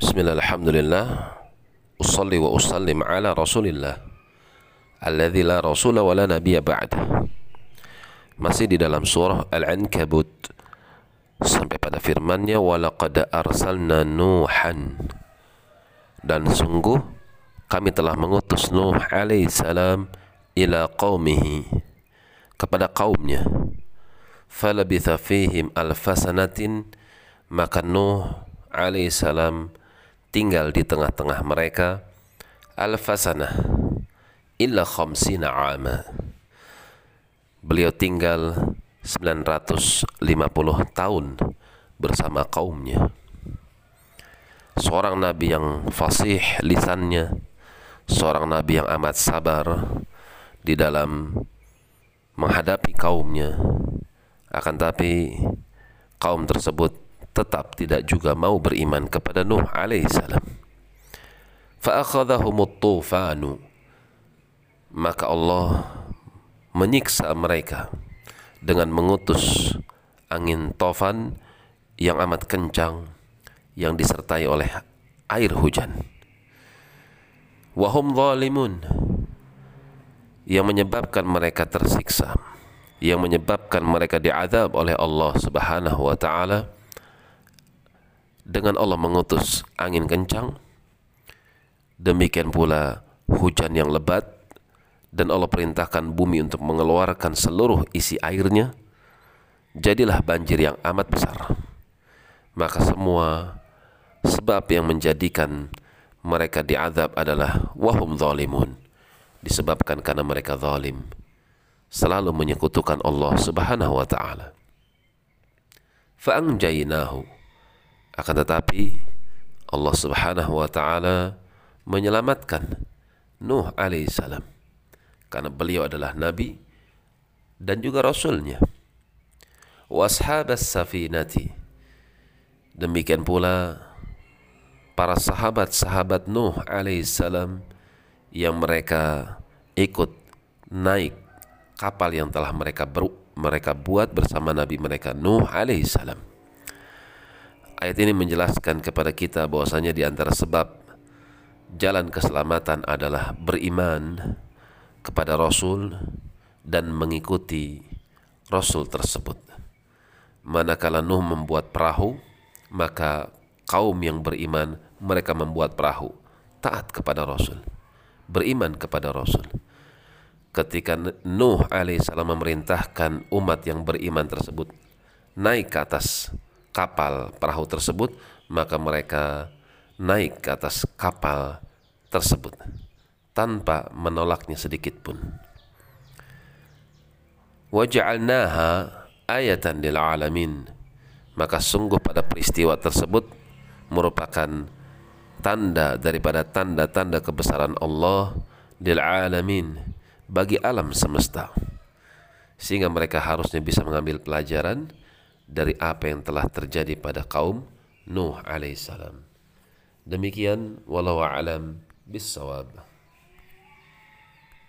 Bismillah, alhamdulillah. Usalli wa usallim ala rasulillah. Alladhi la rasula wa la nabiya ba'da Masih di dalam surah Al-Ankabut. Sampai pada firmannya Walaqad arsalna Nuhan. Dan sungguh kami telah mengutus Nuh alaihissalam ila qaumihi kepada kaumnya. Falabitha fihim alfasanatin maka Nuh alaihissalam tinggal di tengah-tengah mereka alfasanah illa khamsina ama beliau tinggal 950 tahun bersama kaumnya. Seorang nabi yang fasih lisannya seorang nabi yang amat sabar di dalam menghadapi kaumnya. Akan tapi kaum tersebut tetap tidak juga mau beriman kepada Nuh alaihissalam fa'akhadhahumut tufanu maka Allah menyiksa mereka dengan mengutus angin tofan yang amat kencang yang disertai oleh air hujan. Wahum zalimun. Yang menyebabkan mereka tersiksa. Yang menyebabkan mereka diazab oleh Allah Subhanahu wa taala dengan Allah mengutus angin kencang demikian pula hujan yang lebat dan Allah perintahkan bumi untuk mengeluarkan seluruh isi airnya jadilah banjir yang amat besar. Maka semua sebab yang menjadikan mereka diazab adalah wahum zalimun. Disebabkan karena mereka zalim selalu menyekutukan Allah Subhanahu wa taala. Fa'anjaynahu akan tetapi Allah Subhanahu wa taala menyelamatkan Nuh alaihissalam karena beliau adalah nabi dan juga rasulnya. Washabas safinati demikian pula para sahabat-sahabat Nuh alaihissalam yang mereka ikut naik kapal yang telah mereka mereka buat bersama Nabi mereka Nuh alaihissalam. Ayat ini menjelaskan kepada kita bahwasanya di antara sebab jalan keselamatan adalah beriman kepada Rasul dan mengikuti Rasul tersebut. Manakala Nuh membuat perahu, maka kaum yang beriman mereka membuat perahu taat kepada Rasul beriman kepada Rasul ketika Nuh alaihissalam memerintahkan umat yang beriman tersebut naik ke atas kapal perahu tersebut maka mereka naik ke atas kapal tersebut tanpa menolaknya sedikit pun. Waja'alnaha ayatan lil alamin. Maka sungguh pada peristiwa tersebut merupakan tanda daripada tanda-tanda kebesaran Allah lil alamin bagi alam semesta. Sehingga mereka harusnya bisa mengambil pelajaran dari apa yang telah terjadi pada kaum Nuh alaihissalam. Demikian walau alam bisawab